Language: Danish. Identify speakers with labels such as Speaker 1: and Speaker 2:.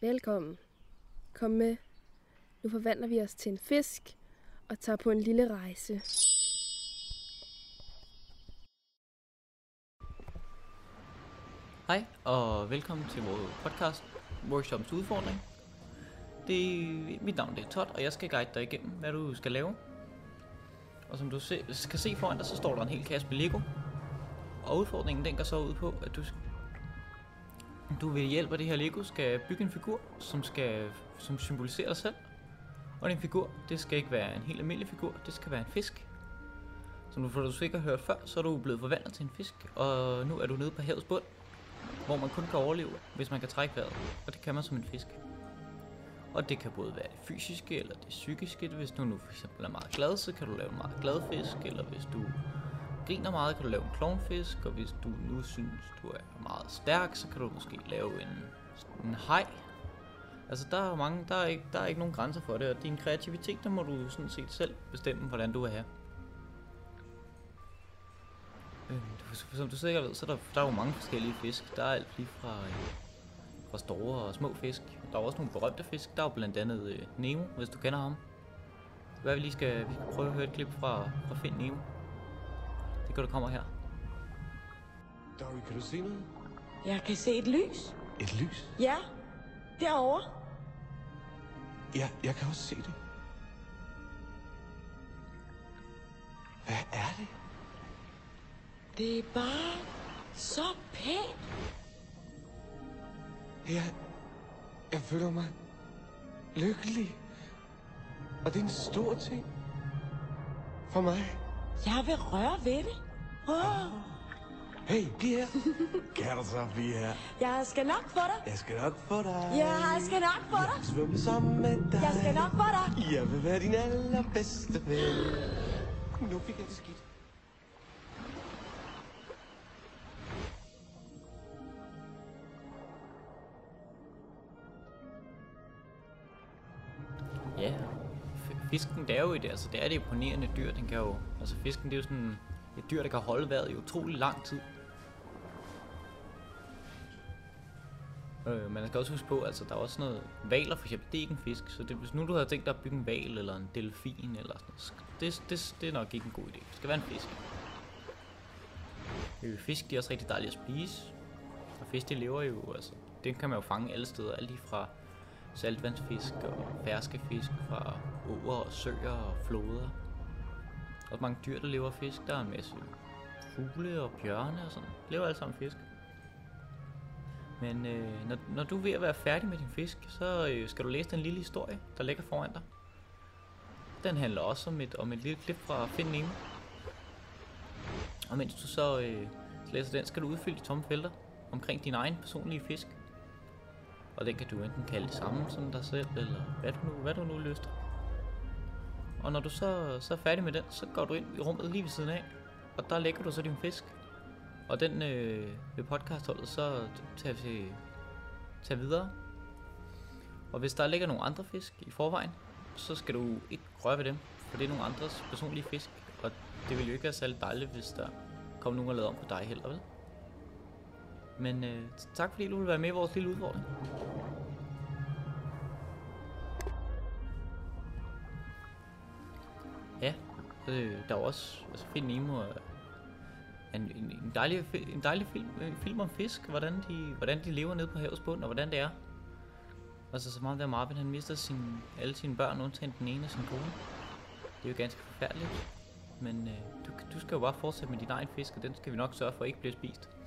Speaker 1: Velkommen. Kom med. Nu forvandler vi os til en fisk og tager på en lille rejse.
Speaker 2: Hej og velkommen til vores podcast, Workshops Udfordring. Det er, mit navn det er Todd, og jeg skal guide dig igennem, hvad du skal lave. Og som du se, skal se foran dig, så står der en hel kasse med Lego. Og udfordringen den går så ud på, at du, du ved hjælp af det her Lego skal bygge en figur, som, skal, som symboliserer dig selv. Og din figur, det skal ikke være en helt almindelig figur, det skal være en fisk. Som du, for du sikkert hørt før, så er du blevet forvandlet til en fisk, og nu er du nede på havets bund, hvor man kun kan overleve, hvis man kan trække vejret, og det kan man som en fisk. Og det kan både være det fysiske eller det psykiske. Hvis du nu for eksempel er meget glad, så kan du lave en meget glad fisk, eller hvis du griner meget, kan du lave en klovnfisk, og hvis du nu synes, du er meget stærk, så kan du måske lave en, en hej. Altså der er mange, der er, ikke, der er ikke nogen grænser for det, og din kreativitet, der må du sådan set selv bestemme, hvordan du er her. Øh, som du sikkert ved, så er der, der er jo mange forskellige fisk. Der er alt lige fra, øh, fra store og små fisk. Der er også nogle berømte fisk. Der er jo blandt andet øh, Nemo, hvis du kender ham. Hvad vi lige skal, vi skal prøve at høre et klip fra, fra Find Nemo. Kan du kommer her.
Speaker 3: Dory, kan du se noget?
Speaker 4: Jeg kan se et lys.
Speaker 3: Et lys?
Speaker 4: Ja, derovre.
Speaker 3: Ja, jeg kan også se det. Hvad er det?
Speaker 4: Det er bare så pænt.
Speaker 3: Jeg, jeg føler mig lykkelig. Og det er en stor ting. For mig.
Speaker 4: Jeg vil røre ved det. Oh,
Speaker 3: Hey, bliv her. kan du så blive her?
Speaker 4: jeg skal nok få dig.
Speaker 3: Jeg skal nok få dig.
Speaker 4: Jeg skal nok få dig.
Speaker 3: Svømme sammen med dig.
Speaker 4: Jeg skal nok få dig.
Speaker 3: Jeg vil være din allerbedste ven. Nu fik jeg det skidt.
Speaker 2: Ja, fisken det er jo et, altså det er det imponerende dyr, den kan jo, altså fisken det er jo sådan et dyr, der kan holde vejret i utrolig lang tid. Øh, man skal også huske på, altså der er også noget, valer for eksempel, det er ikke en fisk, så det, hvis nu du havde tænkt dig at bygge en val eller en delfin eller sådan noget, det, det, det er nok ikke en god idé, det skal være en fisk. Øh, fisk de er også rigtig dejlige at spise, og fisk de lever jo, altså, den kan man jo fange alle steder, alt lige fra saltvandsfisk og ferske fisk fra åer og søer og floder. Også mange dyr, der lever af fisk. Der er en masse fugle og bjørne og sådan. De lever alle sammen fisk. Men øh, når, når du er ved at være færdig med din fisk, så øh, skal du læse den lille historie, der ligger foran dig. Den handler også om et, om et lille klip fra Find Nemo. Og mens du så øh, læser den, skal du udfylde de tomme felter omkring din egen personlige fisk. Og den kan du enten kalde sammen samme som dig selv, eller hvad du nu, hvad du nu lyster. Og når du så, så er færdig med den, så går du ind i rummet lige ved siden af, og der lægger du så din fisk. Og den øh, ved podcastholdet, så tager vi tager videre. Og hvis der ligger nogle andre fisk i forvejen, så skal du ikke røre ved dem, for det er nogle andres personlige fisk. Og det vil jo ikke være særlig dejligt, hvis der kom nogen og lavede om på dig heller, vel? Men øh, tak fordi du ville være med i vores lille udfordring. Ja, øh, der er også, altså Find Nemo er en, en, en, dejlig, en dejlig film, en film om fisk, hvordan de, hvordan de lever nede på havets bund, og hvordan det er. Altså så meget der Marvin, han mister sin, alle sine børn, undtagen den ene af sin kone. Det er jo ganske forfærdeligt. Men øh, du, du skal jo bare fortsætte med din egen fisk, og den skal vi nok sørge for ikke bliver spist.